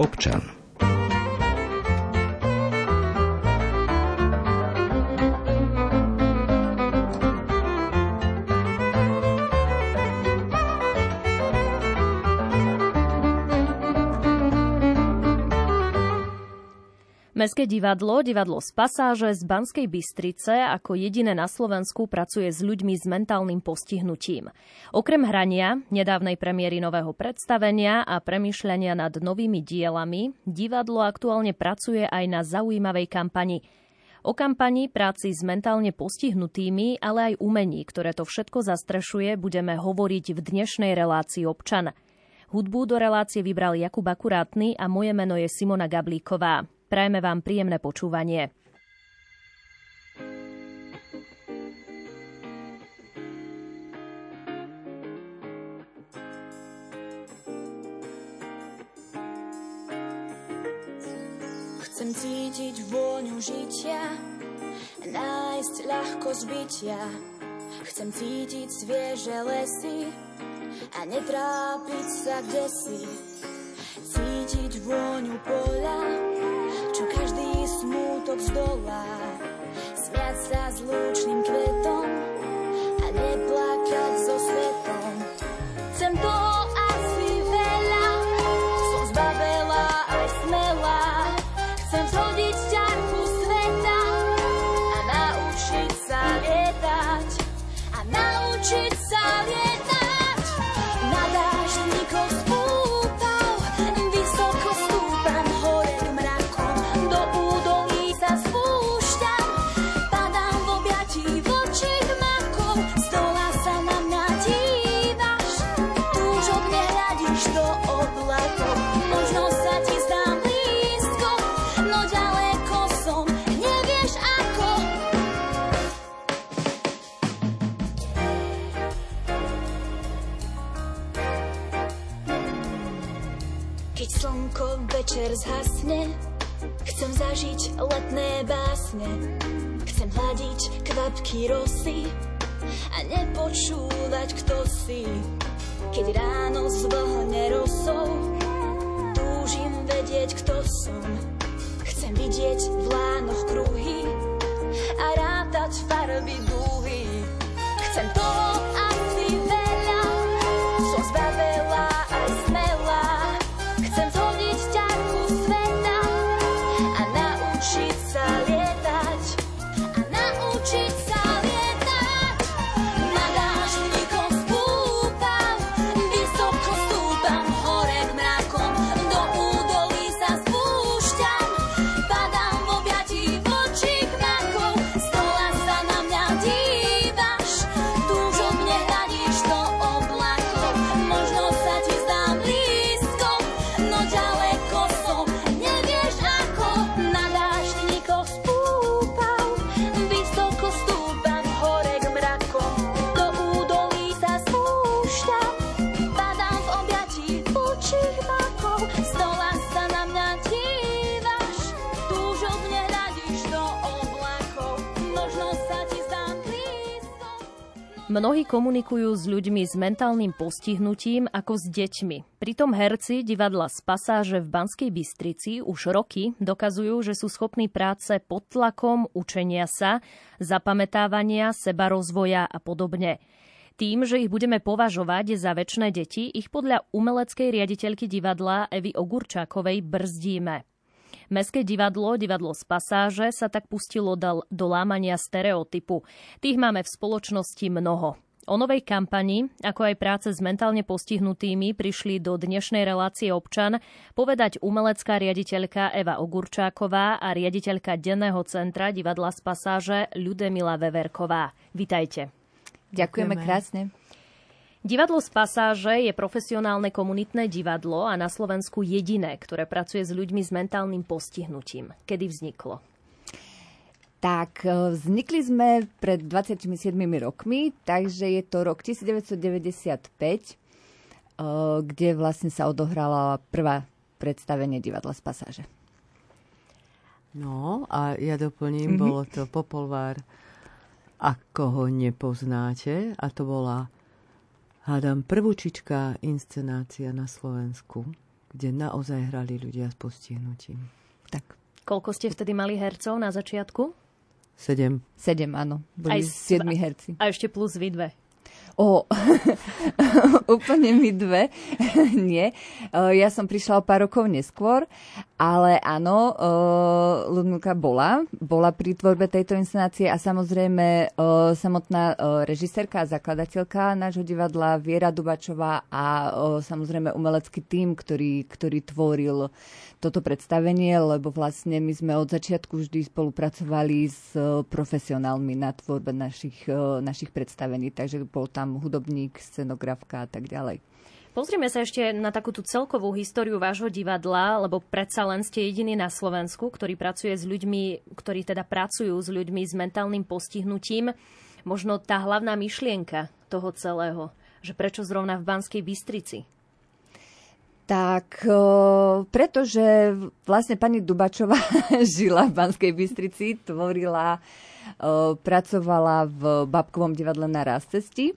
občan. Mestské divadlo, divadlo z pasáže z Banskej Bystrice ako jediné na Slovensku pracuje s ľuďmi s mentálnym postihnutím. Okrem hrania, nedávnej premiéry nového predstavenia a premyšľania nad novými dielami, divadlo aktuálne pracuje aj na zaujímavej kampani. O kampani, práci s mentálne postihnutými, ale aj umení, ktoré to všetko zastrešuje, budeme hovoriť v dnešnej relácii občan. Hudbu do relácie vybral Jakub Akurátny a moje meno je Simona Gablíková. Prajeme vám príjemné počúvanie. Chcem cítiť vôňu žitia, nájsť ľahko zbytia. Chcem cítiť svieže lesy a netrápiť sa kde si. Cítiť vôňu poľa, smútok zdolá. Smiať sa s lúčným kvetom a neplakať so svetom. Chcem to asi veľa, som zbavela aj smela. Chcem zhodiť ťarchu sveta a naučiť sa lietať. A naučiť kvapky rosy a nepočúvať, kto si. Keď ráno zvlhne rosou, túžim vedieť, kto som. Chcem vidieť v lánoch kruhy a rátať farby dúhy. Chcem toho Mnohí komunikujú s ľuďmi s mentálnym postihnutím ako s deťmi. Pritom herci divadla z pasáže v Banskej Bystrici už roky dokazujú, že sú schopní práce pod tlakom, učenia sa, zapamätávania, sebarozvoja a podobne. Tým, že ich budeme považovať za väčšie deti, ich podľa umeleckej riaditeľky divadla Evy Ogurčákovej brzdíme. Mestské divadlo, divadlo z pasáže, sa tak pustilo do, do lámania stereotypu. Tých máme v spoločnosti mnoho. O novej kampani, ako aj práce s mentálne postihnutými, prišli do dnešnej relácie občan povedať umelecká riaditeľka Eva Ogurčáková a riaditeľka Denného centra divadla z pasáže Ľudemila Veverková. Vitajte. Ďakujeme krásne. Divadlo z pasáže je profesionálne komunitné divadlo a na Slovensku jediné, ktoré pracuje s ľuďmi s mentálnym postihnutím. Kedy vzniklo? Tak, e, vznikli sme pred 27 rokmi, takže je to rok 1995, e, kde vlastne sa odohrala prvá predstavenie divadla z pasáže. No a ja doplním, mm-hmm. bolo to Popolvár, ako ho nepoznáte, a to bola, hádam, prvúčičká inscenácia na Slovensku. kde naozaj hrali ľudia s postihnutím. Tak. Koľko ste vtedy mali hercov na začiatku? Sedem. Sedem, áno. Boli Aj siedmi herci. A ešte plus vy dve. O, úplne mi dve. Nie. Ja som prišla o pár rokov neskôr, ale áno, Ludmilka bola. Bola pri tvorbe tejto inscenácie a samozrejme samotná režisérka a zakladateľka nášho divadla Viera Dubačová a samozrejme umelecký tým, ktorý, ktorý tvoril toto predstavenie, lebo vlastne my sme od začiatku vždy spolupracovali s profesionálmi na tvorbe našich, našich predstavení, takže bol tam hudobník, scenografka a tak ďalej. Pozrime sa ešte na takú tú celkovú históriu vášho divadla, lebo predsa len ste jediný na Slovensku, ktorý pracuje s ľuďmi, ktorí teda pracujú s ľuďmi s mentálnym postihnutím. Možno tá hlavná myšlienka toho celého, že prečo zrovna v Banskej Bystrici? Tak, pretože vlastne pani Dubačová žila v Banskej Bystrici, tvorila, pracovala v Babkovom divadle na Rastesti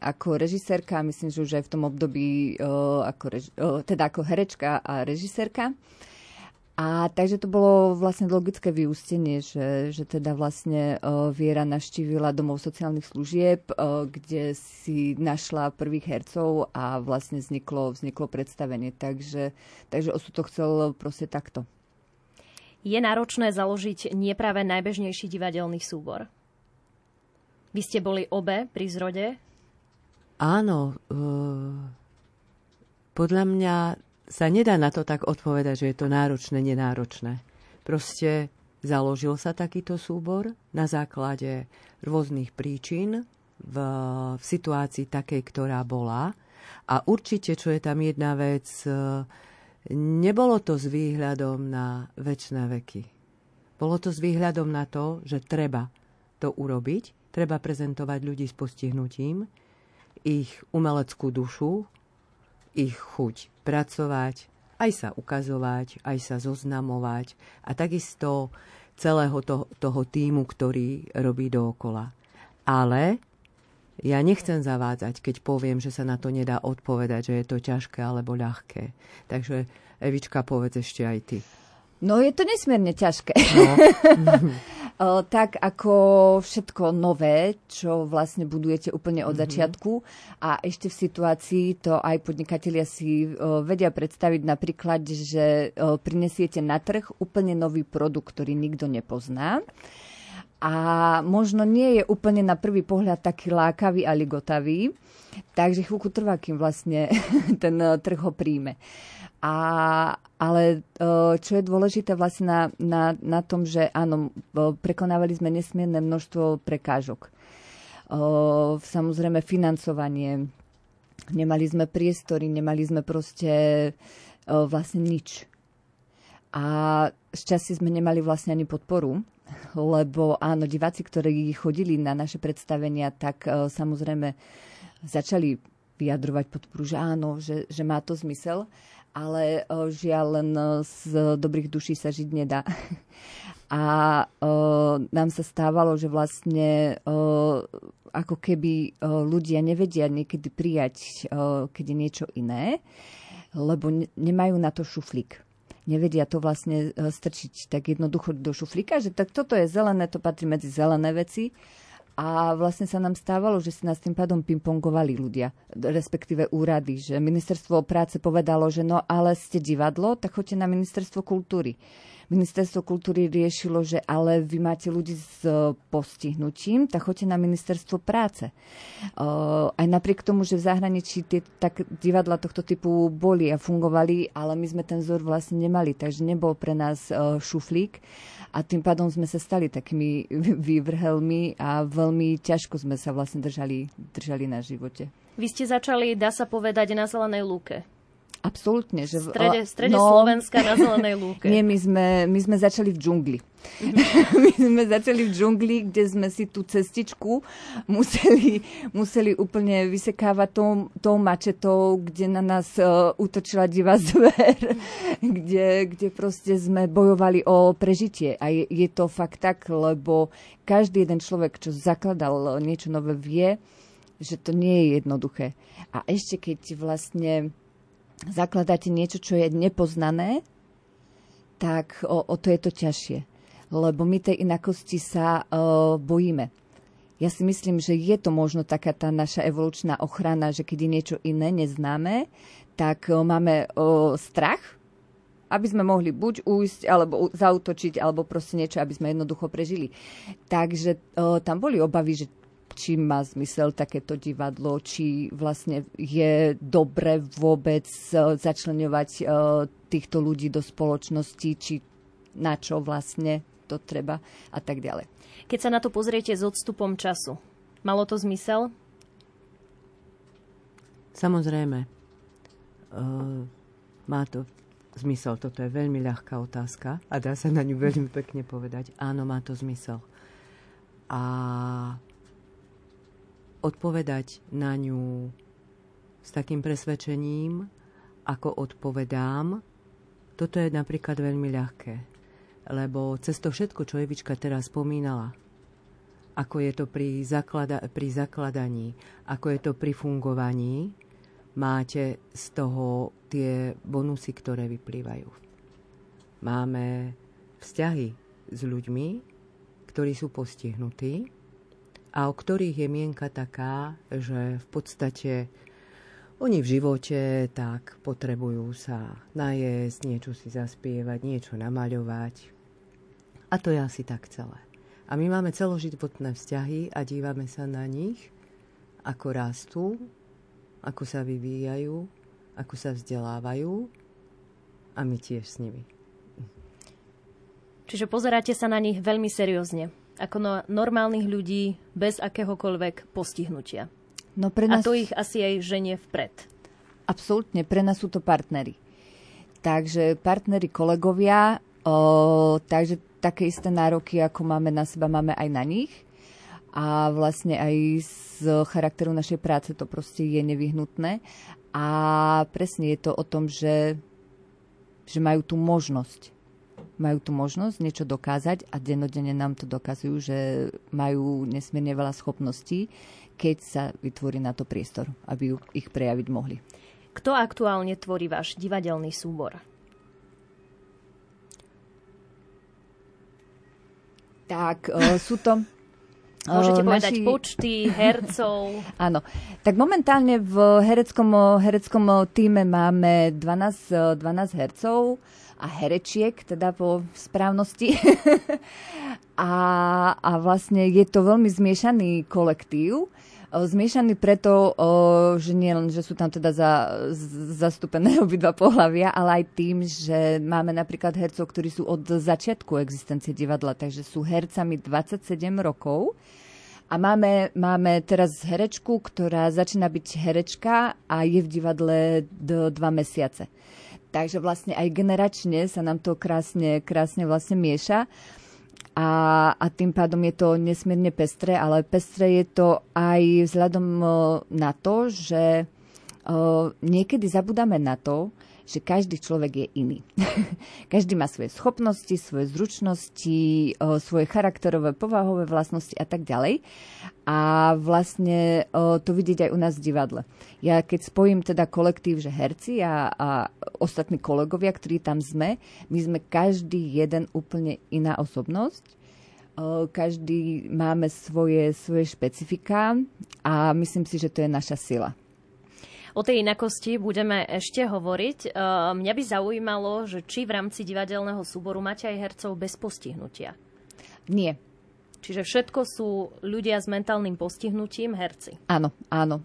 ako režisérka, myslím, že už aj v tom období ako, teda ako herečka a režisérka. A takže to bolo vlastne logické vyústenie, že, že teda vlastne uh, Viera naštívila domov sociálnych služieb, uh, kde si našla prvých hercov a vlastne vzniklo, vzniklo predstavenie. Takže, takže osud to chcel proste takto. Je náročné založiť nie práve najbežnejší divadelný súbor? Vy ste boli obe pri zrode Áno, e, podľa mňa sa nedá na to tak odpovedať, že je to náročné, nenáročné. Proste založil sa takýto súbor na základe rôznych príčin v, v situácii takej, ktorá bola. A určite, čo je tam jedna vec, nebolo to s výhľadom na väčšie veky. Bolo to s výhľadom na to, že treba to urobiť, treba prezentovať ľudí s postihnutím, ich umeleckú dušu, ich chuť pracovať, aj sa ukazovať, aj sa zoznamovať a takisto celého to, toho týmu, ktorý robí dookola. Ale ja nechcem zavádzať, keď poviem, že sa na to nedá odpovedať, že je to ťažké alebo ľahké. Takže Evička, povedz ešte aj ty. No je to nesmierne ťažké. No. tak ako všetko nové, čo vlastne budujete úplne od mm-hmm. začiatku a ešte v situácii to aj podnikatelia si vedia predstaviť napríklad, že prinesiete na trh úplne nový produkt, ktorý nikto nepozná a možno nie je úplne na prvý pohľad taký lákavý a ligotavý, takže chvíľku trvá, kým vlastne ten trh ho príjme. A, ale čo je dôležité vlastne na, na, na tom, že áno, prekonávali sme nesmierne množstvo prekážok. Samozrejme financovanie, nemali sme priestory, nemali sme proste vlastne nič. A šťastie sme nemali vlastne ani podporu, lebo áno, diváci, ktorí chodili na naše predstavenia, tak samozrejme začali vyjadrovať podporu, že áno, že, že má to zmysel ale žiaľ len z dobrých duší sa žiť nedá. A nám sa stávalo, že vlastne ako keby ľudia nevedia niekedy prijať, keď je niečo iné, lebo ne, nemajú na to šuflík. Nevedia to vlastne strčiť tak jednoducho do šuflíka, že tak toto je zelené, to patrí medzi zelené veci a vlastne sa nám stávalo, že si nás tým pádom pingpongovali ľudia, respektíve úrady, že ministerstvo práce povedalo, že no ale ste divadlo, tak choďte na ministerstvo kultúry. Ministerstvo kultúry riešilo, že ale vy máte ľudí s e, postihnutím, tak choďte na ministerstvo práce. Uh, aj napriek tomu, že v zahraničí tie tak divadla tohto typu boli a fungovali, ale my sme ten vzor vlastne nemali, takže nebol pre nás uh, šuflík a tým pádom sme sa stali takými vývrhelmi a veľmi ťažko sme sa vlastne držali, držali na živote. Vy ste začali, dá sa povedať, na Zelenej lúke. Absolútne. Že, v strede, strede no, Slovenska na zelenej lúke. Nie, my sme, my sme začali v džungli. My sme začali v džungli, kde sme si tú cestičku museli, museli úplne vysekávať tou, tou mačetou, kde na nás uh, útočila divá zver, kde, kde proste sme bojovali o prežitie. A je, je to fakt tak, lebo každý jeden človek, čo zakladal niečo nové, vie, že to nie je jednoduché. A ešte keď vlastne zakladáte niečo, čo je nepoznané, tak o, o to je to ťažšie. Lebo my tej inakosti sa o, bojíme. Ja si myslím, že je to možno taká tá naša evolučná ochrana, že keď je niečo iné, neznáme, tak o, máme o, strach, aby sme mohli buď ujsť, alebo zautočiť, alebo proste niečo, aby sme jednoducho prežili. Takže o, tam boli obavy, že či má zmysel takéto divadlo, či vlastne je dobre vôbec začlenovať týchto ľudí do spoločnosti, či na čo vlastne to treba a tak ďalej. Keď sa na to pozriete s odstupom času, malo to zmysel? Samozrejme. Uh, má to zmysel. Toto je veľmi ľahká otázka a dá sa na ňu veľmi pekne povedať. Áno, má to zmysel. A odpovedať na ňu s takým presvedčením, ako odpovedám, toto je napríklad veľmi ľahké. Lebo cez to všetko, čo Evička teraz spomínala, ako je to pri, zaklada- pri zakladaní, ako je to pri fungovaní, máte z toho tie bonusy, ktoré vyplývajú. Máme vzťahy s ľuďmi, ktorí sú postihnutí a o ktorých je mienka taká, že v podstate oni v živote tak potrebujú sa najesť, niečo si zaspievať, niečo namaľovať. A to je asi tak celé. A my máme celoživotné vzťahy a dívame sa na nich, ako rastú, ako sa vyvíjajú, ako sa vzdelávajú a my tiež s nimi. Čiže pozeráte sa na nich veľmi seriózne, ako na normálnych ľudí bez akéhokoľvek postihnutia. No pre nás... A to ich asi aj ženie vpred. Absolútne, pre nás sú to partnery. Takže partnery, kolegovia, o, takže také isté nároky, ako máme na seba, máme aj na nich a vlastne aj z charakteru našej práce to proste je nevyhnutné. A presne je to o tom, že, že majú tú možnosť. Majú tú možnosť niečo dokázať a dennodenne nám to dokazujú, že majú nesmierne veľa schopností, keď sa vytvorí na to priestor, aby ich prejaviť mohli. Kto aktuálne tvorí váš divadelný súbor? Tak, uh, sú to Môžete povedať naši... počty hercov. Áno. Tak momentálne v hereckom, hereckom týme máme 12, 12 hercov a herečiek, teda po správnosti. a, a vlastne je to veľmi zmiešaný kolektív. Zmiešaný preto, že nie len, že sú tam teda za, zastúpené obidva pohľavia, ale aj tým, že máme napríklad hercov, ktorí sú od začiatku existencie divadla, takže sú hercami 27 rokov. A máme, máme teraz herečku, ktorá začína byť herečka a je v divadle do dva mesiace. Takže vlastne aj generačne sa nám to krásne, krásne vlastne mieša. A, a tým pádom je to nesmierne pestré, ale pestré je to aj vzhľadom na to, že o, niekedy zabudáme na to, že každý človek je iný. každý má svoje schopnosti, svoje zručnosti, svoje charakterové, povahové vlastnosti a tak ďalej. A vlastne to vidieť aj u nás v divadle. Ja keď spojím teda kolektív, že herci a, a ostatní kolegovia, ktorí tam sme, my sme každý jeden úplne iná osobnosť každý máme svoje, svoje špecifika a myslím si, že to je naša sila. O tej inakosti budeme ešte hovoriť. E, mňa by zaujímalo, že či v rámci divadelného súboru máte aj hercov bez postihnutia. Nie. Čiže všetko sú ľudia s mentálnym postihnutím, herci. Áno, áno.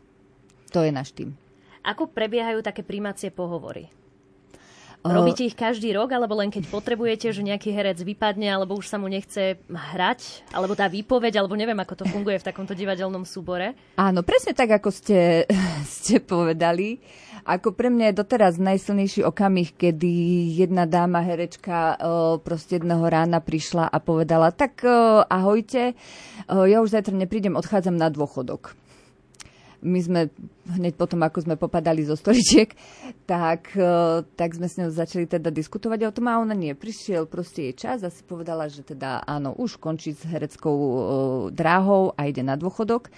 To je náš tým. Ako prebiehajú také príjmacie pohovory? Robíte ich každý rok, alebo len keď potrebujete, že nejaký herec vypadne, alebo už sa mu nechce hrať, alebo tá výpoveď, alebo neviem, ako to funguje v takomto divadelnom súbore? Áno, presne tak, ako ste, ste povedali. Ako pre mňa je doteraz najsilnejší okamih, kedy jedna dáma herečka o, proste jedného rána prišla a povedala, tak o, ahojte, ja už zajtra neprídem, odchádzam na dôchodok my sme hneď potom, ako sme popadali zo stoličiek, tak, e, tak sme s ňou začali teda diskutovať o tom a ona nie. Prišiel proste jej čas a si povedala, že teda áno, už končí s hereckou uh, dráhou a ide na dôchodok.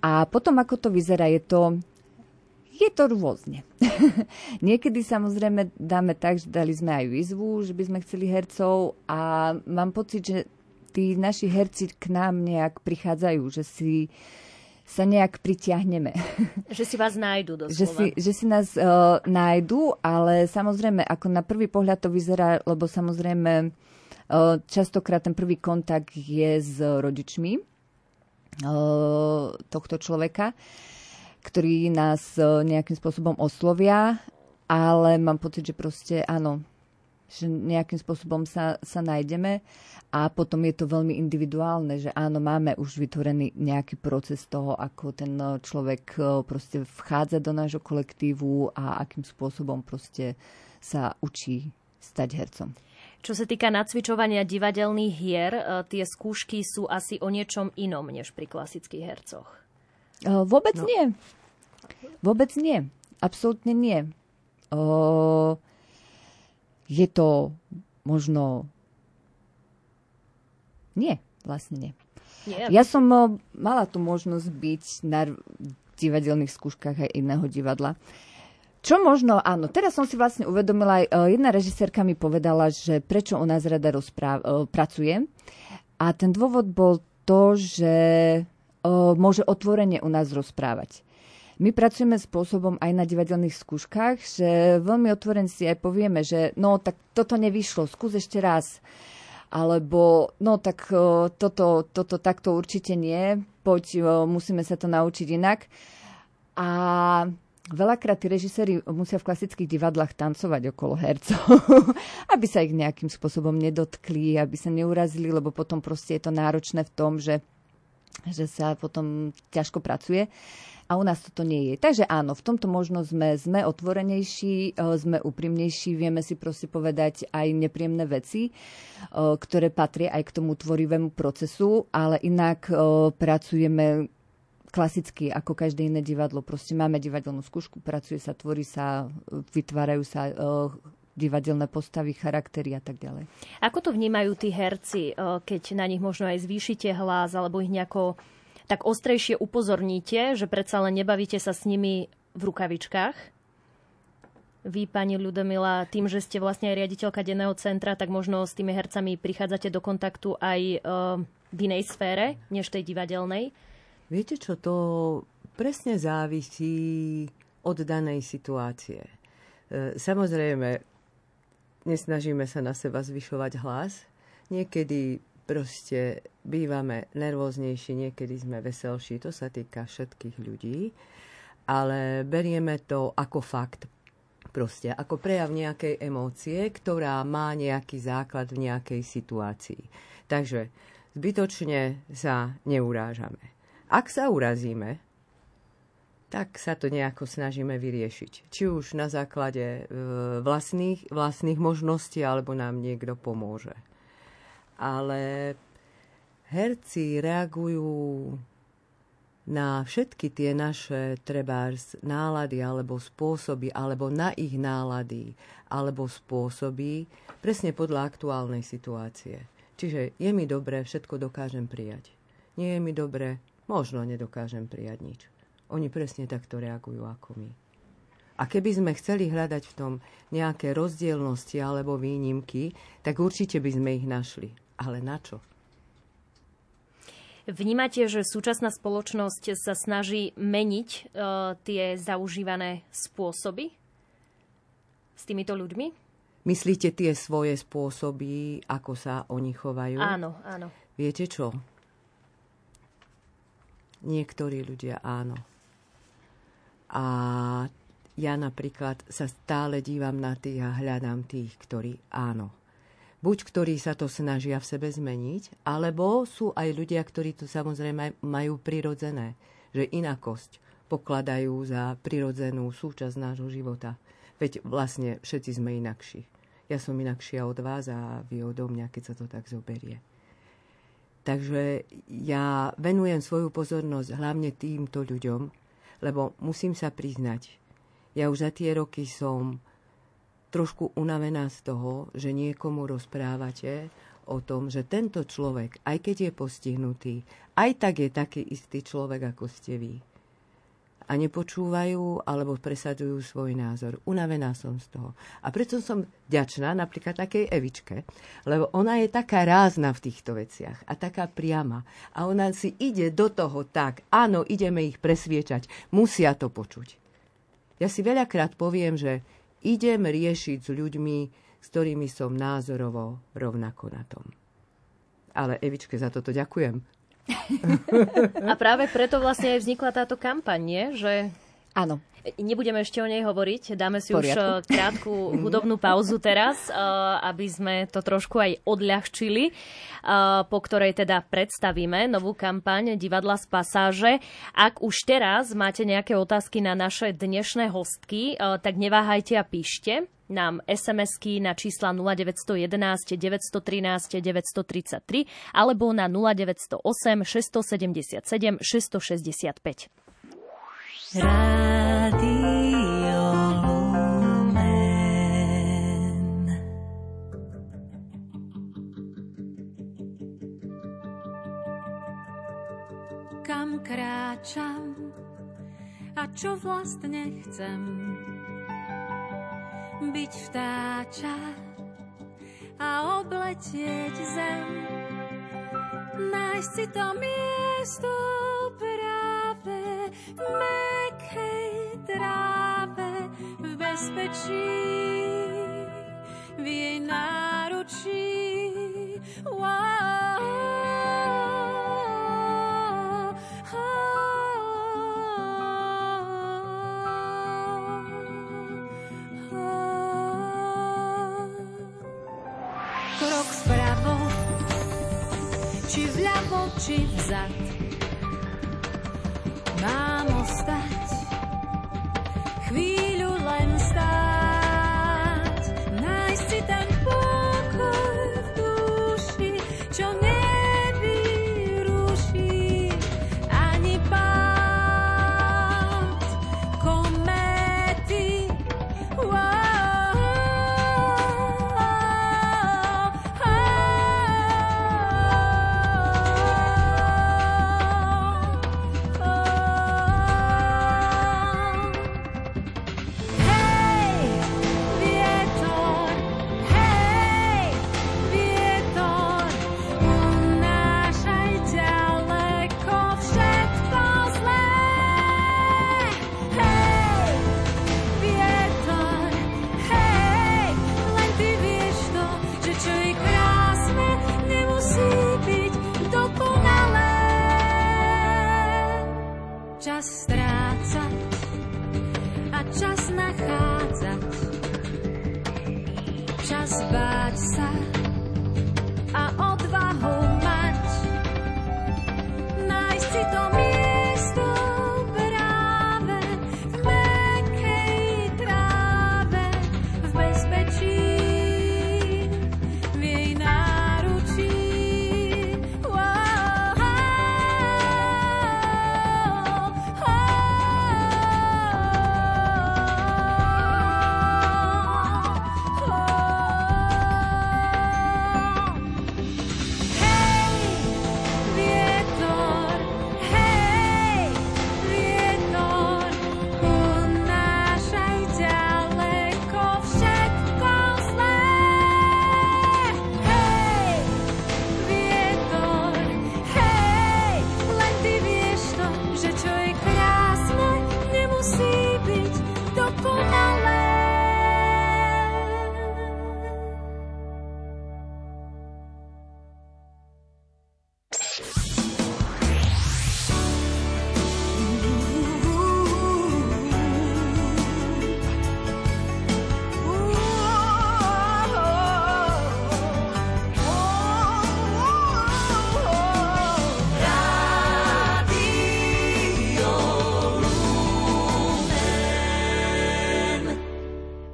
A potom, ako to vyzerá, je to Je to rôzne. Niekedy samozrejme dáme tak, že dali sme aj výzvu, že by sme chceli hercov a mám pocit, že tí naši herci k nám nejak prichádzajú, že si sa nejak pritiahneme. Že si vás nájdu doslova. Že si, že si nás uh, nájdu, ale samozrejme, ako na prvý pohľad to vyzerá, lebo samozrejme uh, častokrát ten prvý kontakt je s rodičmi uh, tohto človeka, ktorí nás uh, nejakým spôsobom oslovia, ale mám pocit, že proste áno, že nejakým spôsobom sa, sa nájdeme a potom je to veľmi individuálne, že áno, máme už vytvorený nejaký proces toho, ako ten eh, človek eh, proste vchádza do nášho kolektívu a akým spôsobom proste sa učí stať hercom. Čo sa týka nacvičovania divadelných hier, eh, tie skúšky sú asi o niečom inom než pri klasických hercoch. Vôbec no. nie. Vôbec nie. Absolútne nie. O, je to možno nie, vlastne nie. nie. Ja som uh, mala tu možnosť byť na divadelných skúškach aj iného divadla. Čo možno, áno, teraz som si vlastne uvedomila, aj uh, jedna režisérka mi povedala, že prečo u nás rada rozpráv, uh, pracuje. A ten dôvod bol to, že môže otvorene u nás rozprávať. My pracujeme spôsobom aj na divadelných skúškach, že veľmi otvorene si aj povieme, že no tak toto nevyšlo, skús ešte raz alebo no tak toto, toto takto určite nie, poď, musíme sa to naučiť inak. A veľakrát tí režiséri musia v klasických divadlách tancovať okolo hercov, aby sa ich nejakým spôsobom nedotkli, aby sa neurazili, lebo potom proste je to náročné v tom, že, že sa potom ťažko pracuje a u nás toto nie je. Takže áno, v tomto možno sme, sme otvorenejší, e, sme úprimnejší, vieme si proste povedať aj nepríjemné veci, e, ktoré patria aj k tomu tvorivému procesu, ale inak e, pracujeme klasicky, ako každé iné divadlo. Proste máme divadelnú skúšku, pracuje sa, tvorí sa, vytvárajú sa divadelné postavy, charaktery a tak ďalej. Ako to vnímajú tí herci, keď na nich možno aj zvýšite hlas alebo ich nejako tak ostrejšie upozorníte, že predsa len nebavíte sa s nimi v rukavičkách. Vy, pani Ľudomila, tým, že ste vlastne aj riaditeľka denného centra, tak možno s tými hercami prichádzate do kontaktu aj e, v inej sfére, než tej divadelnej. Viete čo, to presne závisí od danej situácie. E, samozrejme, nesnažíme sa na seba zvyšovať hlas. Niekedy proste bývame nervóznejší, niekedy sme veselší, to sa týka všetkých ľudí, ale berieme to ako fakt, proste ako prejav nejakej emócie, ktorá má nejaký základ v nejakej situácii. Takže zbytočne sa neurážame. Ak sa urazíme, tak sa to nejako snažíme vyriešiť. Či už na základe e, vlastných, vlastných možností, alebo nám niekto pomôže ale herci reagujú na všetky tie naše trebárs nálady alebo spôsoby, alebo na ich nálady alebo spôsoby presne podľa aktuálnej situácie. Čiže je mi dobré, všetko dokážem prijať. Nie je mi dobré, možno nedokážem prijať nič. Oni presne takto reagujú ako my. A keby sme chceli hľadať v tom nejaké rozdielnosti alebo výnimky, tak určite by sme ich našli. Ale na čo? Vnímate, že súčasná spoločnosť sa snaží meniť uh, tie zaužívané spôsoby s týmito ľuďmi? Myslíte tie svoje spôsoby, ako sa oni chovajú? Áno, áno. Viete čo? Niektorí ľudia áno. A ja napríklad sa stále dívam na tých a hľadám tých, ktorí áno buď ktorí sa to snažia v sebe zmeniť, alebo sú aj ľudia, ktorí to samozrejme majú prirodzené, že inakosť pokladajú za prirodzenú súčasť nášho života. Veď vlastne všetci sme inakší. Ja som inakšia od vás a vy odo mňa, keď sa to tak zoberie. Takže ja venujem svoju pozornosť hlavne týmto ľuďom, lebo musím sa priznať, ja už za tie roky som trošku unavená z toho, že niekomu rozprávate o tom, že tento človek, aj keď je postihnutý, aj tak je taký istý človek, ako ste vy. a nepočúvajú alebo presadzujú svoj názor. Unavená som z toho. A preto som ďačná napríklad takej Evičke, lebo ona je taká rázna v týchto veciach a taká priama. A ona si ide do toho tak, áno, ideme ich presviečať, musia to počuť. Ja si veľakrát poviem, že idem riešiť s ľuďmi, s ktorými som názorovo rovnako na tom. Ale Evičke za toto ďakujem. A práve preto vlastne aj vznikla táto kampaň, nie? Že... Áno. Nebudeme ešte o nej hovoriť, dáme si Poriadku. už eh, krátku hudobnú pauzu teraz, eh, aby sme to trošku aj odľahčili, po ktorej teda predstavíme novú kampaň Divadla z pasáže. Ak už teraz máte nejaké otázky na naše dnešné hostky, tak neváhajte a píšte nám SMS-ky na čísla 0911 913 933 alebo na 0908 677 665. Rádio Kam kráčam a čo vlastne chcem? byť vtáča a obletieť zem. Nájsť si to miesto práve v bezpečí, v jej náručí. Wow. či vľavo, či vzad. Mám ostať čas strácať a čas nachádzať, čas báť sa.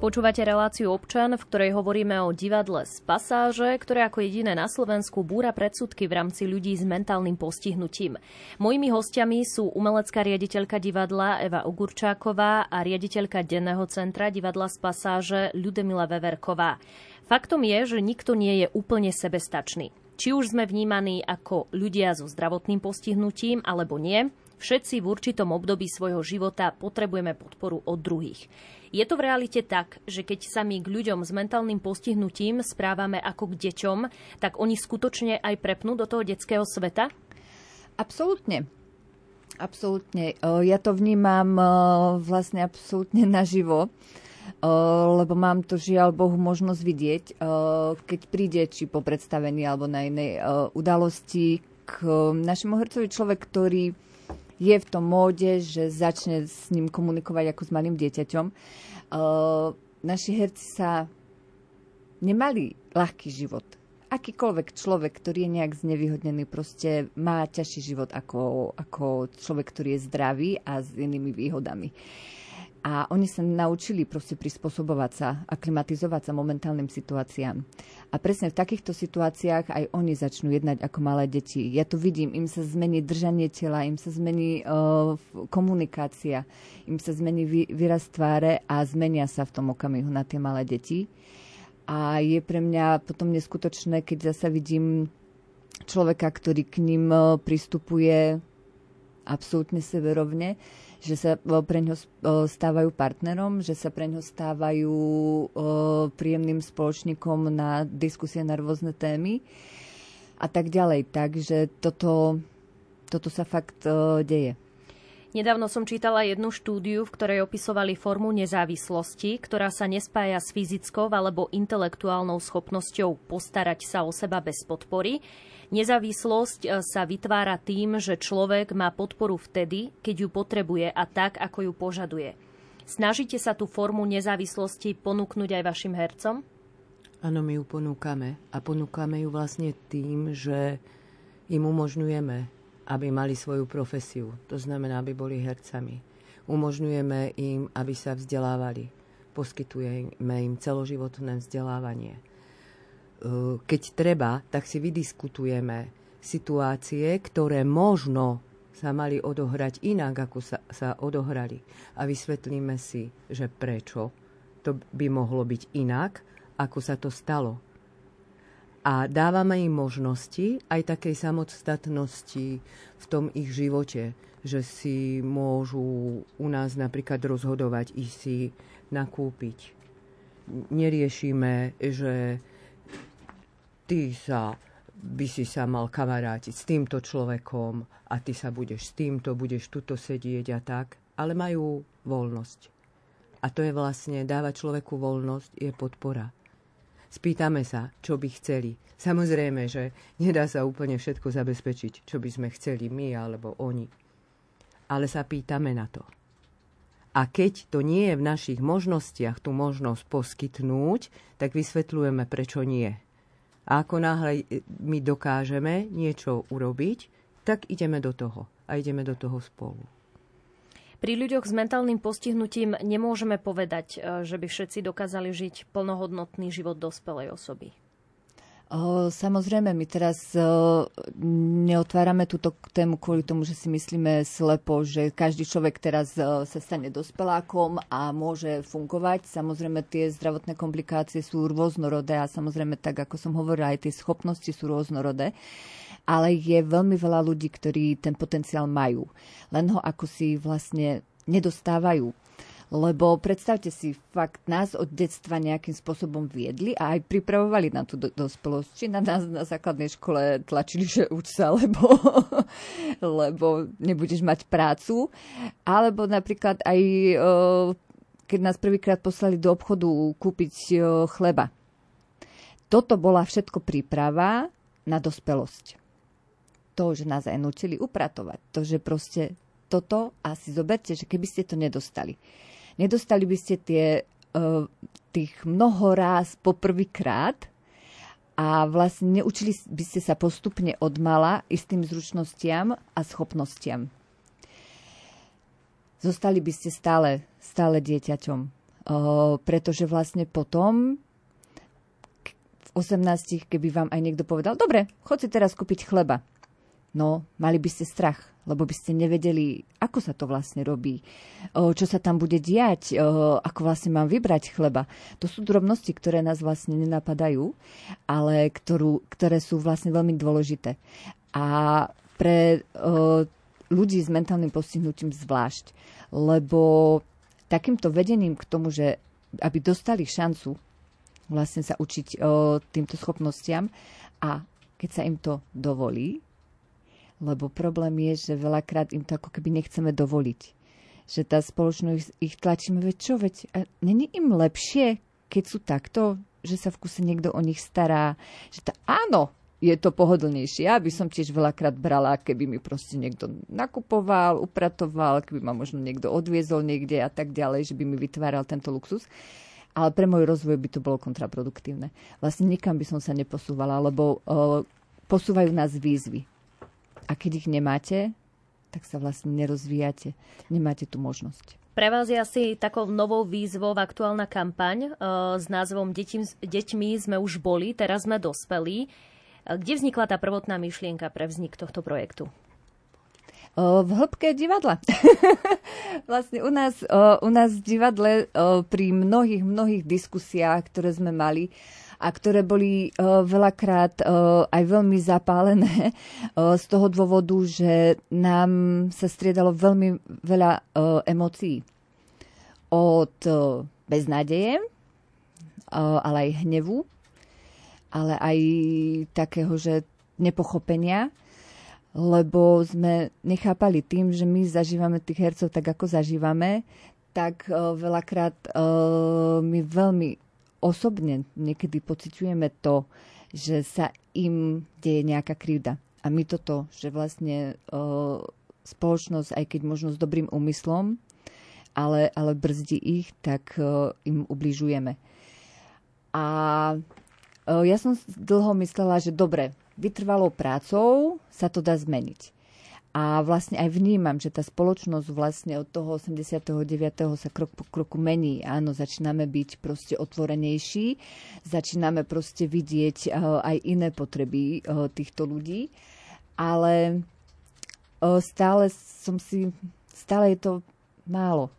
Počúvate reláciu občan, v ktorej hovoríme o divadle z pasáže, ktoré ako jediné na Slovensku búra predsudky v rámci ľudí s mentálnym postihnutím. Mojimi hostiami sú umelecká riaditeľka divadla Eva Ogurčáková a riaditeľka denného centra divadla z pasáže Ľudemila Veverková. Faktom je, že nikto nie je úplne sebestačný. Či už sme vnímaní ako ľudia so zdravotným postihnutím alebo nie, Všetci v určitom období svojho života potrebujeme podporu od druhých. Je to v realite tak, že keď sa my k ľuďom s mentálnym postihnutím správame ako k deťom, tak oni skutočne aj prepnú do toho detského sveta? Absolútne. Absolútne. Ja to vnímam vlastne absolútne naživo lebo mám to žiaľ Bohu možnosť vidieť, keď príde či po predstavení alebo na inej udalosti k našemu hercovi človek, ktorý je v tom móde, že začne s ním komunikovať ako s malým dieťaťom. Naši herci sa nemali ľahký život. Akýkoľvek človek, ktorý je nejak znevýhodnený, proste má ťažší život ako, ako človek, ktorý je zdravý a s inými výhodami. Uh, a oni sa naučili proste prispôsobovať sa, aklimatizovať sa momentálnym situáciám. A presne v takýchto situáciách aj oni začnú jednať ako malé deti. Ja to vidím, im sa zmení držanie tela, im sa zmení uh, komunikácia, im sa zmení vý, výraz tváre a zmenia sa v tom okamihu na tie malé deti. A je pre mňa potom neskutočné, keď zase vidím človeka, ktorý k ním pristupuje absolútne severovne, že sa pre ňo stávajú partnerom, že sa pre ňo stávajú príjemným spoločníkom na diskusie na rôzne témy a tak ďalej. Takže toto, toto sa fakt deje. Nedávno som čítala jednu štúdiu, v ktorej opisovali formu nezávislosti, ktorá sa nespája s fyzickou alebo intelektuálnou schopnosťou postarať sa o seba bez podpory. Nezávislosť e, sa vytvára tým, že človek má podporu vtedy, keď ju potrebuje a tak, ako ju požaduje. Snažíte sa tú formu nezávislosti ponúknuť aj vašim hercom? Áno, my ju ponúkame. A ponúkame ju vlastne tým, že im umožňujeme, aby mali svoju profesiu. To znamená, aby boli hercami. Umožňujeme im, aby sa vzdelávali. Poskytujeme im celoživotné vzdelávanie keď treba, tak si vydiskutujeme situácie, ktoré možno sa mali odohrať inak, ako sa, sa odohrali. A vysvetlíme si, že prečo to by mohlo byť inak, ako sa to stalo. A dávame im možnosti aj takej samostatnosti v tom ich živote, že si môžu u nás napríklad rozhodovať ísť si nakúpiť. Neriešime, že ty sa by si sa mal kamarátiť s týmto človekom a ty sa budeš s týmto, budeš tuto sedieť a tak, ale majú voľnosť. A to je vlastne, dávať človeku voľnosť je podpora. Spýtame sa, čo by chceli. Samozrejme, že nedá sa úplne všetko zabezpečiť, čo by sme chceli my alebo oni. Ale sa pýtame na to. A keď to nie je v našich možnostiach tú možnosť poskytnúť, tak vysvetľujeme, prečo nie. A ako náhle my dokážeme niečo urobiť, tak ideme do toho. A ideme do toho spolu. Pri ľuďoch s mentálnym postihnutím nemôžeme povedať, e, že by všetci dokázali žiť plnohodnotný život dospelej osoby. Samozrejme, my teraz neotvárame túto tému kvôli tomu, že si myslíme slepo, že každý človek teraz sa stane dospelákom a môže fungovať. Samozrejme, tie zdravotné komplikácie sú rôznorodé a samozrejme, tak ako som hovorila, aj tie schopnosti sú rôznorodé. Ale je veľmi veľa ľudí, ktorí ten potenciál majú. Len ho ako si vlastne nedostávajú lebo predstavte si, fakt nás od detstva nejakým spôsobom viedli a aj pripravovali na tú do- dospelosť. Či na nás na základnej škole tlačili, že uč sa, lebo, lebo nebudeš mať prácu. Alebo napríklad aj keď nás prvýkrát poslali do obchodu kúpiť chleba. Toto bola všetko príprava na dospelosť. To, že nás aj nutili upratovať. To, že proste toto asi zoberte, že keby ste to nedostali nedostali by ste tie, uh, tých mnoho ráz poprvýkrát a vlastne neučili by ste sa postupne od mala istým zručnostiam a schopnostiam. Zostali by ste stále, stále dieťaťom, uh, pretože vlastne potom v 18, keby vám aj niekto povedal, dobre, chod si teraz kúpiť chleba. No, mali by ste strach lebo by ste nevedeli, ako sa to vlastne robí, čo sa tam bude diať, ako vlastne mám vybrať chleba. To sú drobnosti, ktoré nás vlastne nenapadajú, ale ktorú, ktoré sú vlastne veľmi dôležité. A pre ľudí s mentálnym postihnutím zvlášť, lebo takýmto vedením k tomu, že aby dostali šancu vlastne sa učiť týmto schopnostiam a keď sa im to dovolí, lebo problém je, že veľakrát im to ako keby nechceme dovoliť. Že tá spoločnosť ich tlačíme, veď čo, veď a není im lepšie, keď sú takto, že sa v kuse niekto o nich stará, že to áno, je to pohodlnejšie. Ja by som tiež veľakrát brala, keby mi proste niekto nakupoval, upratoval, keby ma možno niekto odviezol niekde a tak ďalej, že by mi vytváral tento luxus. Ale pre môj rozvoj by to bolo kontraproduktívne. Vlastne nikam by som sa neposúvala, lebo uh, posúvajú nás výzvy. A keď ich nemáte, tak sa vlastne nerozvíjate. Nemáte tú možnosť. Pre vás je asi takou novou výzvou aktuálna kampaň uh, s názvom Deťmi, Deťmi sme už boli, teraz sme dospelí. Kde vznikla tá prvotná myšlienka pre vznik tohto projektu? v hĺbke divadla. vlastne u nás, u nás v divadle pri mnohých, mnohých diskusiách, ktoré sme mali, a ktoré boli uh, veľakrát uh, aj veľmi zapálené uh, z toho dôvodu, že nám sa striedalo veľmi veľa emócií. Od beznádeje, ale aj hnevu, ale aj takého, že nepochopenia, lebo sme nechápali tým, že my zažívame tých hercov tak, ako zažívame, tak veľakrát my veľmi osobne niekedy pociťujeme to, že sa im deje nejaká krivda. A my toto, že vlastne uh, spoločnosť, aj keď možno s dobrým úmyslom, ale, ale brzdí ich, tak uh, im ubližujeme. A ja som dlho myslela, že dobre, vytrvalou prácou sa to dá zmeniť. A vlastne aj vnímam, že tá spoločnosť vlastne od toho 89. sa krok po kroku mení. Áno, začíname byť proste otvorenejší, začíname proste vidieť aj iné potreby týchto ľudí, ale stále som si, stále je to málo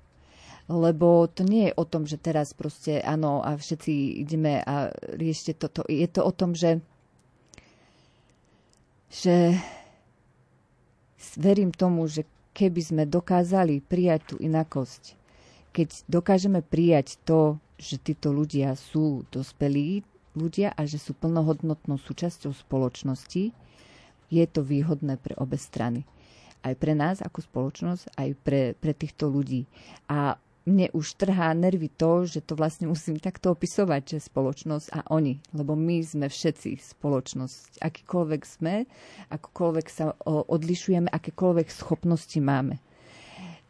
lebo to nie je o tom, že teraz proste áno a všetci ideme a riešte toto. Je to o tom, že že verím tomu, že keby sme dokázali prijať tú inakosť, keď dokážeme prijať to, že títo ľudia sú dospelí ľudia a že sú plnohodnotnou súčasťou spoločnosti, je to výhodné pre obe strany. Aj pre nás ako spoločnosť, aj pre, pre týchto ľudí. A mne už trhá nervy to, že to vlastne musím takto opisovať, že spoločnosť a oni, lebo my sme všetci spoločnosť. Akýkoľvek sme, akokoľvek sa odlišujeme, akékoľvek schopnosti máme,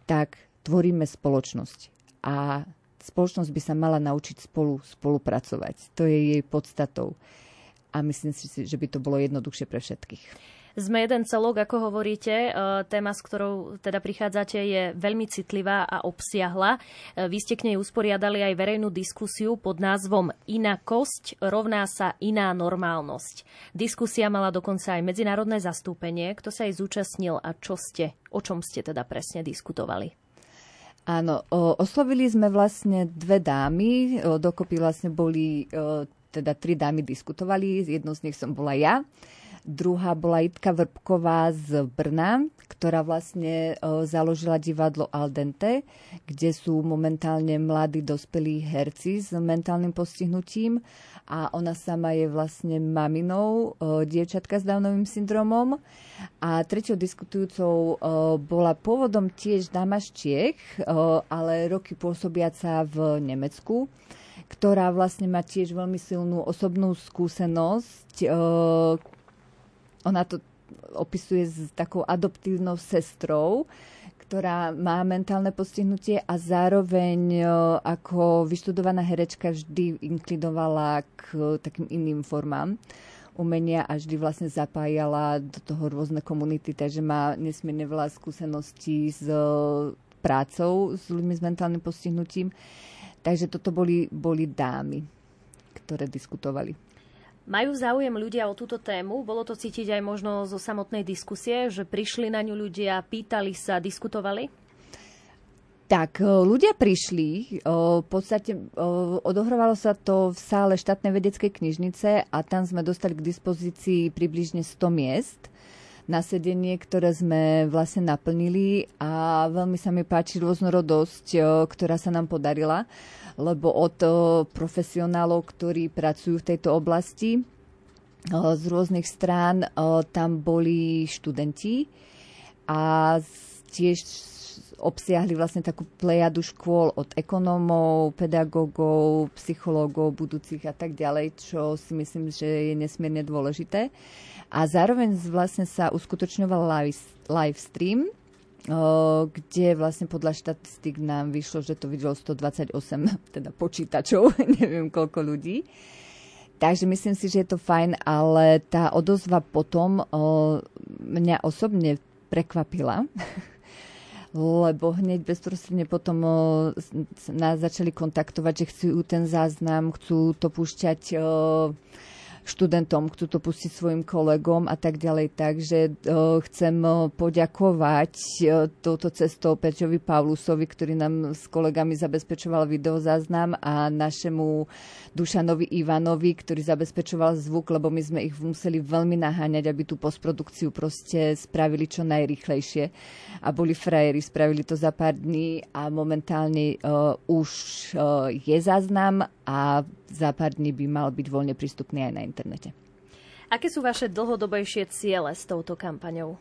tak tvoríme spoločnosť. A spoločnosť by sa mala naučiť spolu spolupracovať. To je jej podstatou. A myslím si, že by to bolo jednoduchšie pre všetkých. Sme jeden celok, ako hovoríte. E, téma, s ktorou teda prichádzate, je veľmi citlivá a obsiahla. E, vy ste k nej usporiadali aj verejnú diskusiu pod názvom Inakosť rovná sa iná normálnosť. Diskusia mala dokonca aj medzinárodné zastúpenie. Kto sa jej zúčastnil a čo ste, o čom ste teda presne diskutovali? Áno, oslovili sme vlastne dve dámy, dokopy vlastne boli, teda tri dámy diskutovali, jednou z nich som bola ja druhá bola Jitka Vrbková z Brna, ktorá vlastne o, založila divadlo Aldente, kde sú momentálne mladí dospelí herci s mentálnym postihnutím a ona sama je vlastne maminou o, dievčatka s Downovým syndromom. A treťou diskutujúcou o, bola pôvodom tiež dáma z Čiech, ale roky pôsobiaca v Nemecku ktorá vlastne má tiež veľmi silnú osobnú skúsenosť, ona to opisuje s takou adoptívnou sestrou, ktorá má mentálne postihnutie a zároveň ako vyštudovaná herečka vždy inklinovala k takým iným formám umenia a vždy vlastne zapájala do toho rôzne komunity, takže má nesmierne veľa skúseností s prácou s ľuďmi s mentálnym postihnutím. Takže toto boli, boli dámy, ktoré diskutovali. Majú záujem ľudia o túto tému? Bolo to cítiť aj možno zo samotnej diskusie, že prišli na ňu ľudia, pýtali sa, diskutovali? Tak, e, ľudia prišli, e, v podstate e, odohrávalo sa to v sále štátnej vedeckej knižnice a tam sme dostali k dispozícii približne 100 miest. Nasedenie, ktoré sme vlastne naplnili a veľmi sa mi páči rôznorodosť, ktorá sa nám podarila, lebo od profesionálov, ktorí pracujú v tejto oblasti, z rôznych strán tam boli študenti a tiež obsiahli vlastne takú plejadu škôl od ekonómov, pedagógov, psychológov, budúcich a tak ďalej, čo si myslím, že je nesmierne dôležité. A zároveň vlastne sa uskutočňoval live, live stream, kde vlastne podľa štatistik nám vyšlo, že to videlo 128 teda počítačov, neviem koľko ľudí. Takže myslím si, že je to fajn, ale tá odozva potom mňa osobne prekvapila. lebo hneď bezprostredne potom nás začali kontaktovať, že chcú ten záznam, chcú to púšťať študentom, chcú to pustiť svojim kolegom a tak ďalej. Takže uh, chcem poďakovať uh, touto cestou Peťovi Paulusovi, ktorý nám s kolegami zabezpečoval videozáznam a našemu Dušanovi Ivanovi, ktorý zabezpečoval zvuk, lebo my sme ich museli veľmi naháňať, aby tú postprodukciu proste spravili čo najrychlejšie. A boli frajeri, spravili to za pár dní a momentálne uh, už uh, je záznam a dní by mal byť voľne prístupný aj na internete. Aké sú vaše dlhodobejšie ciele s touto kampaňou?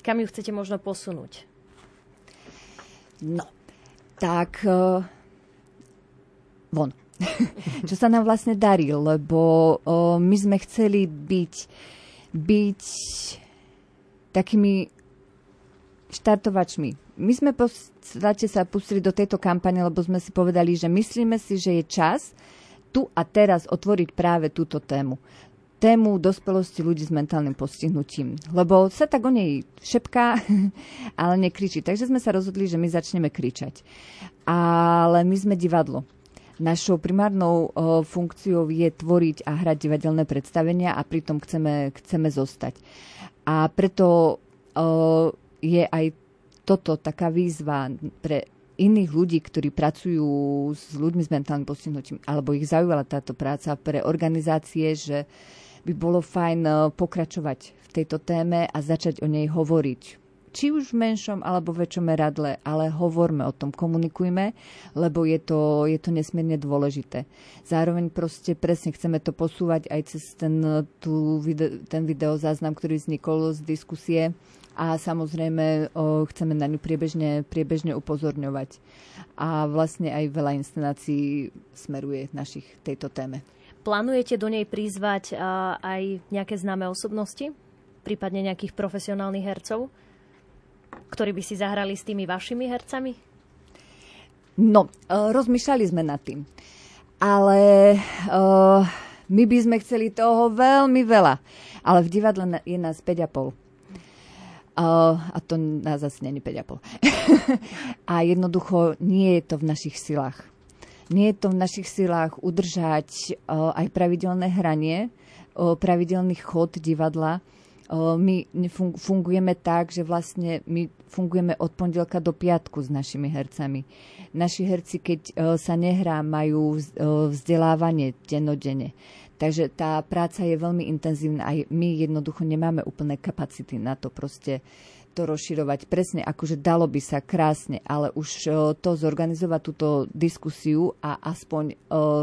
Kam ju chcete možno posunúť? No, tak uh, von. Čo sa nám vlastne darí, lebo uh, my sme chceli byť, byť takými štartovačmi my sme v podstate sa pustili do tejto kampane, lebo sme si povedali, že myslíme si, že je čas tu a teraz otvoriť práve túto tému tému dospelosti ľudí s mentálnym postihnutím. Lebo sa tak o nej šepká, ale nekričí. Takže sme sa rozhodli, že my začneme kričať. Ale my sme divadlo. Našou primárnou o, funkciou je tvoriť a hrať divadelné predstavenia a pritom chceme, chceme zostať. A preto o, je aj toto taká výzva pre iných ľudí, ktorí pracujú s ľuďmi s mentálnym postihnutím, alebo ich zaujímala táto práca pre organizácie, že by bolo fajn eh, pokračovať v tejto téme a začať o nej hovoriť. Či už v menšom alebo väčšom meradle, ale hovorme o tom, komunikujme, lebo je to, je to nesmierne dôležité. Zároveň proste presne chceme to posúvať aj cez ten, tú, ten videozáznam, ktorý vznikol z diskusie a samozrejme o, chceme na ňu priebežne, priebežne upozorňovať. A vlastne aj veľa inscenácií smeruje našich tejto téme. Plánujete do nej prizvať a, aj nejaké známe osobnosti? Prípadne nejakých profesionálnych hercov? Ktorí by si zahrali s tými vašimi hercami? No, rozmýšľali sme nad tým. Ale uh, my by sme chceli toho veľmi veľa. Ale v divadle je nás 5,5 Uh, a to nás asi není 5,5. a jednoducho nie je to v našich silách. Nie je to v našich silách udržať uh, aj pravidelné hranie, uh, pravidelný chod divadla. Uh, my fungujeme tak, že vlastne my fungujeme od pondelka do piatku s našimi hercami. Naši herci, keď sa nehrá, majú vzdelávanie denodene. Takže tá práca je veľmi intenzívna a my jednoducho nemáme úplné kapacity na to proste to rozširovať. Presne, akože dalo by sa krásne, ale už to zorganizovať túto diskusiu a aspoň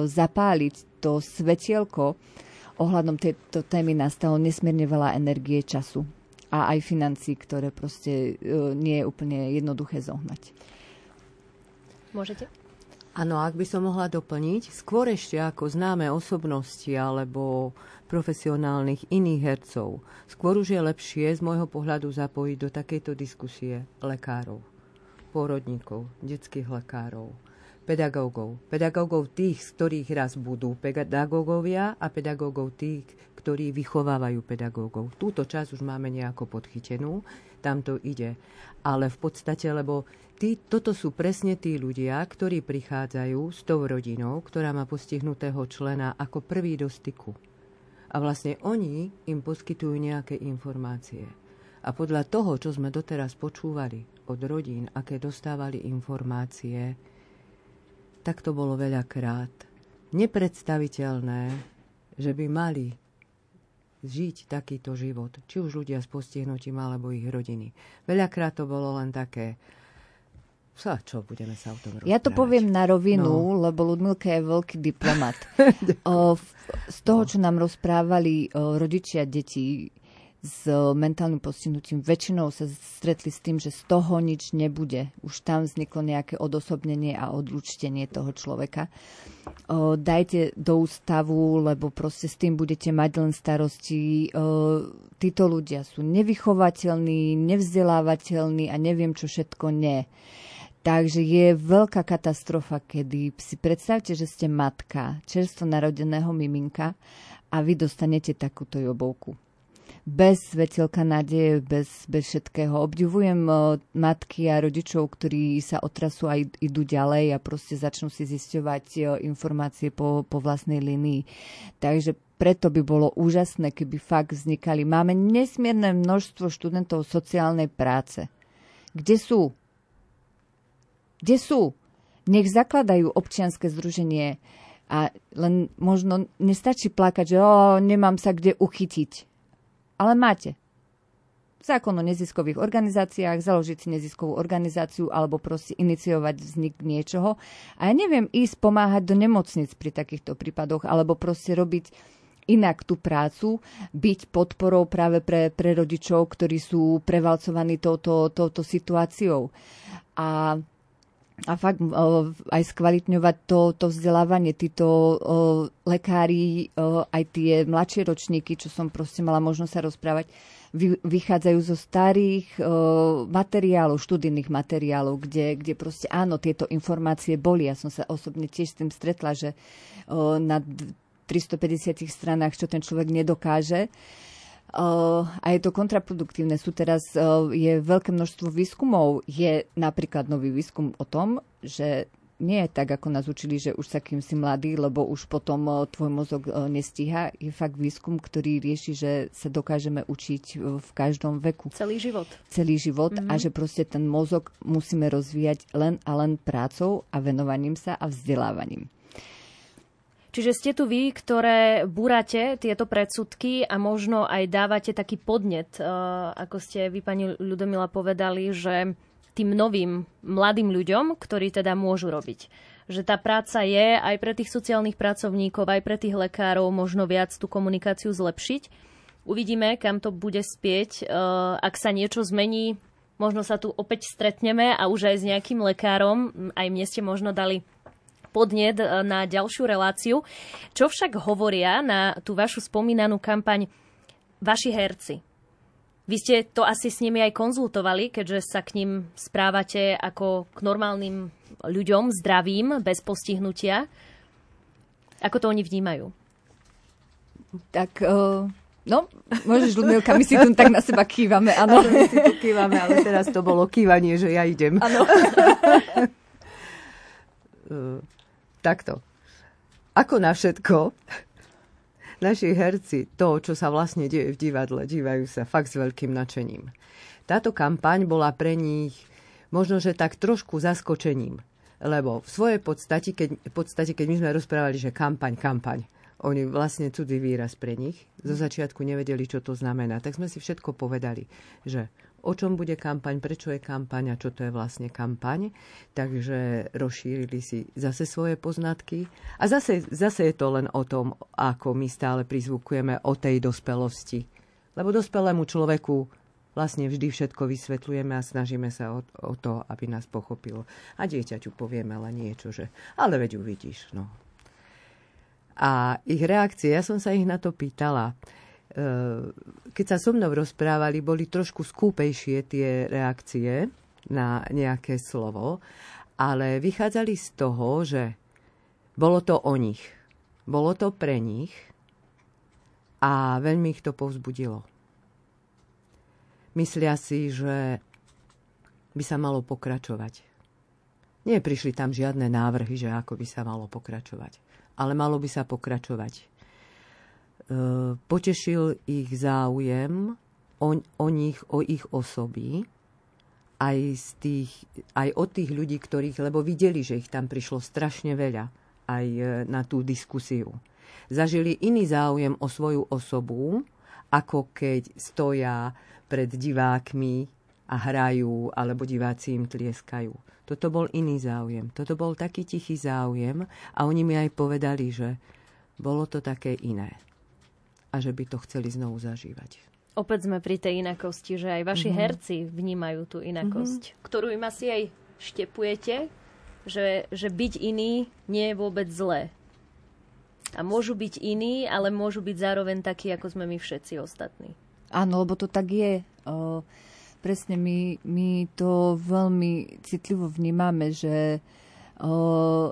zapáliť to svetielko ohľadom tejto témy nastalo nesmierne veľa energie, času a aj financí, ktoré proste nie je úplne jednoduché zohnať. Môžete? Áno, ak by som mohla doplniť, skôr ešte ako známe osobnosti alebo profesionálnych iných hercov, skôr už je lepšie z môjho pohľadu zapojiť do takejto diskusie lekárov, pôrodníkov, detských lekárov, pedagógov. Pedagógov tých, z ktorých raz budú pedagógovia a pedagógov tých, ktorí vychovávajú pedagógov. Túto časť už máme nejako podchytenú, tam to ide. Ale v podstate, lebo tí, toto sú presne tí ľudia, ktorí prichádzajú s tou rodinou, ktorá má postihnutého člena ako prvý do styku. A vlastne oni im poskytujú nejaké informácie. A podľa toho, čo sme doteraz počúvali od rodín, aké dostávali informácie, tak to bolo veľakrát nepredstaviteľné, že by mali žiť takýto život. Či už ľudia s postihnutím, alebo ich rodiny. Veľakrát to bolo len také, sa, čo budeme sa o tom rozprávať? Ja to poviem na rovinu, no. lebo Ludmilka je veľký diplomat. o, z toho, čo nám rozprávali o, rodičia detí s mentálnym postihnutím, väčšinou sa stretli s tým, že z toho nič nebude. Už tam vzniklo nejaké odosobnenie a odlučtenie toho človeka. O, dajte do ústavu, lebo proste s tým budete mať len starosti. O, títo ľudia sú nevychovateľní, nevzdelávateľní a neviem, čo všetko nie. Takže je veľká katastrofa, kedy si predstavte, že ste matka čerstvo narodeného miminka a vy dostanete takúto jobovku bez svetelka nádeje, bez, bez všetkého. Obdivujem matky a rodičov, ktorí sa otrasú a idú ďalej a proste začnú si zisťovať informácie po, po vlastnej linii. Takže preto by bolo úžasné, keby fakt vznikali. Máme nesmierne množstvo študentov sociálnej práce. Kde sú? Kde sú? Nech zakladajú občianske združenie a len možno nestačí plakať, že o, nemám sa kde uchytiť. Ale máte. Zákon o neziskových organizáciách, založiť si neziskovú organizáciu alebo proste iniciovať vznik niečoho. A ja neviem ísť pomáhať do nemocnic pri takýchto prípadoch alebo proste robiť inak tú prácu, byť podporou práve pre, pre rodičov, ktorí sú prevalcovaní touto, touto situáciou. A a fakt aj skvalitňovať to, to vzdelávanie. Títo lekári, aj tie mladšie ročníky, čo som proste mala možnosť sa rozprávať, vy, vychádzajú zo starých materiálov, študijných materiálov, kde, kde proste áno, tieto informácie boli. Ja som sa osobne tiež s tým stretla, že na 350 stranách, čo ten človek nedokáže, a je to kontraproduktívne. Sú teraz, je veľké množstvo výskumov. Je napríklad nový výskum o tom, že nie je tak, ako nás učili, že už sa kým si mladý, lebo už potom tvoj mozog nestíha. Je fakt výskum, ktorý rieši, že sa dokážeme učiť v každom veku. Celý život. Celý život mm-hmm. a že proste ten mozog musíme rozvíjať len a len prácou a venovaním sa a vzdelávaním. Čiže ste tu vy, ktoré búrate tieto predsudky a možno aj dávate taký podnet, eh, ako ste vy, pani Ľudomila, povedali, že tým novým mladým ľuďom, ktorí teda môžu robiť. Že tá práca je aj pre tých sociálnych pracovníkov, aj pre tých lekárov možno viac tú komunikáciu zlepšiť. Uvidíme, kam to bude spieť. Eh, ak sa niečo zmení, možno sa tu opäť stretneme a už aj s nejakým lekárom. Aj mne ste možno dali podnet e, na ďalšiu reláciu. Čo však hovoria na tú vašu spomínanú kampaň vaši herci? Vy ste to asi s nimi aj konzultovali, keďže sa k ním správate ako k normálnym ľuďom, zdravým, bez postihnutia. Ako to oni vnímajú? Tak, uh, no, môžeš, Ľudmilka, my si tu tak na seba kývame, áno. my si tu kývame, ale teraz to bolo kývanie, že ja idem. Áno. uh, takto. Ako na všetko, naši herci, to, čo sa vlastne deje v divadle, dívajú sa fakt s veľkým nadšením. Táto kampaň bola pre nich možno, že tak trošku zaskočením. Lebo v svojej podstate, keď, podstate, keď my sme rozprávali, že kampaň, kampaň, oni vlastne cudzí výraz pre nich. Zo začiatku nevedeli, čo to znamená. Tak sme si všetko povedali, že o čom bude kampaň, prečo je kampaň a čo to je vlastne kampaň. Takže rozšírili si zase svoje poznatky. A zase, zase je to len o tom, ako my stále prizvukujeme o tej dospelosti. Lebo dospelému človeku vlastne vždy všetko vysvetľujeme a snažíme sa o, o to, aby nás pochopilo. A dieťaťu povieme len niečo, že ale veď uvidíš. No. A ich reakcie, ja som sa ich na to pýtala. Keď sa so mnou rozprávali, boli trošku skúpejšie tie reakcie na nejaké slovo, ale vychádzali z toho, že bolo to o nich. Bolo to pre nich a veľmi ich to povzbudilo. Myslia si, že by sa malo pokračovať. Nie prišli tam žiadne návrhy, že ako by sa malo pokračovať, ale malo by sa pokračovať potešil ich záujem o, o nich, o ich osoby, aj, z tých, aj od tých ľudí, ktorých, lebo videli, že ich tam prišlo strašne veľa aj e, na tú diskusiu. Zažili iný záujem o svoju osobu ako keď stoja pred divákmi a hrajú, alebo diváci im tlieskajú. Toto bol iný záujem. Toto bol taký tichý záujem a oni mi aj povedali, že bolo to také iné a že by to chceli znovu zažívať. Opäť sme pri tej inakosti, že aj vaši mm-hmm. herci vnímajú tú inakosť, mm-hmm. ktorú im asi aj štepujete, že, že byť iný nie je vôbec zlé. A môžu byť iní, ale môžu byť zároveň takí, ako sme my všetci ostatní. Áno, lebo to tak je. O, presne my, my to veľmi citlivo vnímame, že o,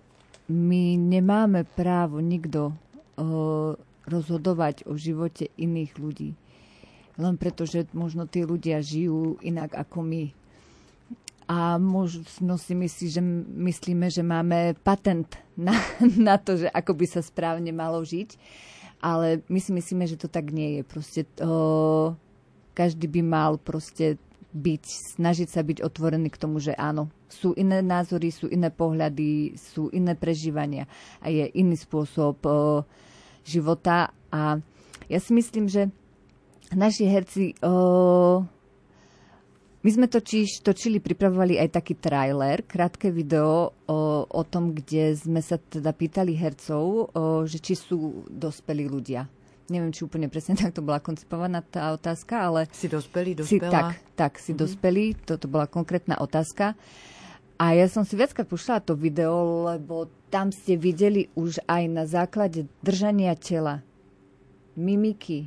my nemáme právo nikto o, rozhodovať o živote iných ľudí len preto, že možno tí ľudia žijú inak ako my. A možno si myslí, že myslíme, že máme patent na, na to, že ako by sa správne malo žiť. Ale my si myslíme, že to tak nie je. Proste to, každý by mal proste byť, snažiť sa byť otvorený k tomu, že áno, sú iné názory, sú iné pohľady, sú iné prežívania a je iný spôsob o, života. A ja si myslím, že naši herci... O, my sme totiž točili, pripravovali aj taký trailer, krátke video o, o tom, kde sme sa teda pýtali hercov, o, že či sú dospelí ľudia. Neviem, či úplne presne tak to bola koncipovaná tá otázka, ale... Si dospelý, dospelá? Si, tak, tak, si mm-hmm. dospelý, toto bola konkrétna otázka. A ja som si viackrát pušla to video, lebo tam ste videli už aj na základe držania tela, mimiky,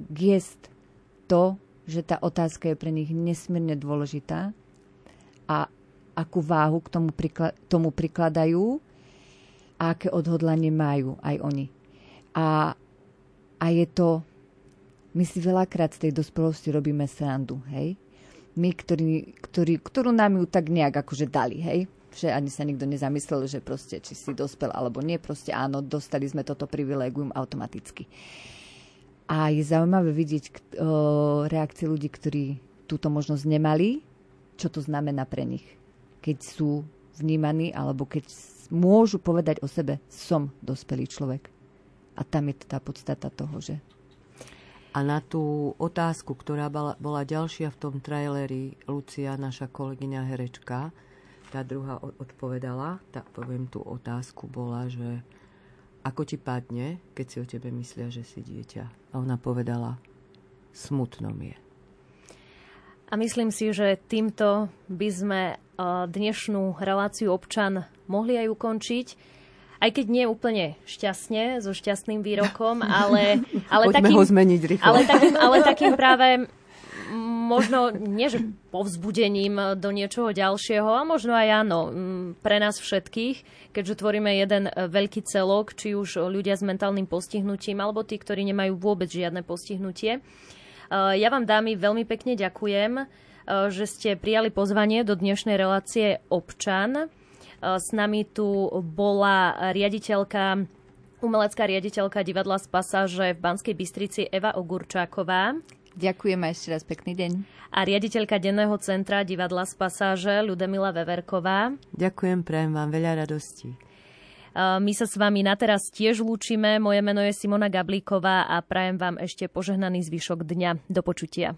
gest to, že tá otázka je pre nich nesmierne dôležitá a akú váhu k tomu, prikla- tomu prikladajú a aké odhodlanie majú aj oni. A, a je to, my si veľakrát z tej dospelosti robíme srandu, hej? My, ktorý, ktorý, ktorú nám ju tak nejak akože dali, hej? Že ani sa nikto nezamyslel, že proste, či si dospel alebo nie, proste áno, dostali sme toto privilegium automaticky. A je zaujímavé vidieť o, reakcie ľudí, ktorí túto možnosť nemali, čo to znamená pre nich. Keď sú vnímaní, alebo keď môžu povedať o sebe, som dospelý človek. A tam je tá podstata toho, že... A na tú otázku, ktorá bola, ďalšia v tom traileri, Lucia, naša kolegyňa herečka, tá druhá odpovedala, tá, poviem tú otázku, bola, že ako ti padne, keď si o tebe myslia, že si dieťa. A ona povedala, smutno mi je. A myslím si, že týmto by sme dnešnú reláciu občan mohli aj ukončiť. Aj keď nie úplne šťastne, so šťastným výrokom, ale, ale, takým, ho zmeniť rýchlo. ale, takým, ale takým práve možno nie, že povzbudením do niečoho ďalšieho, a možno aj áno, pre nás všetkých, keďže tvoríme jeden veľký celok, či už ľudia s mentálnym postihnutím, alebo tí, ktorí nemajú vôbec žiadne postihnutie. E, ja vám, dámy, veľmi pekne ďakujem, e, že ste prijali pozvanie do dnešnej relácie Občan. S nami tu bola riaditeľka umelecká riaditeľka divadla z Pasáže v Banskej Bystrici Eva Ogurčáková. Ďakujem a ešte raz pekný deň. A riaditeľka Denného centra divadla z Pasáže Ľudemila Veverková. Ďakujem, prajem vám veľa radostí. My sa s vami na teraz tiež lúčime. Moje meno je Simona Gablíková a prajem vám ešte požehnaný zvyšok dňa. Do počutia.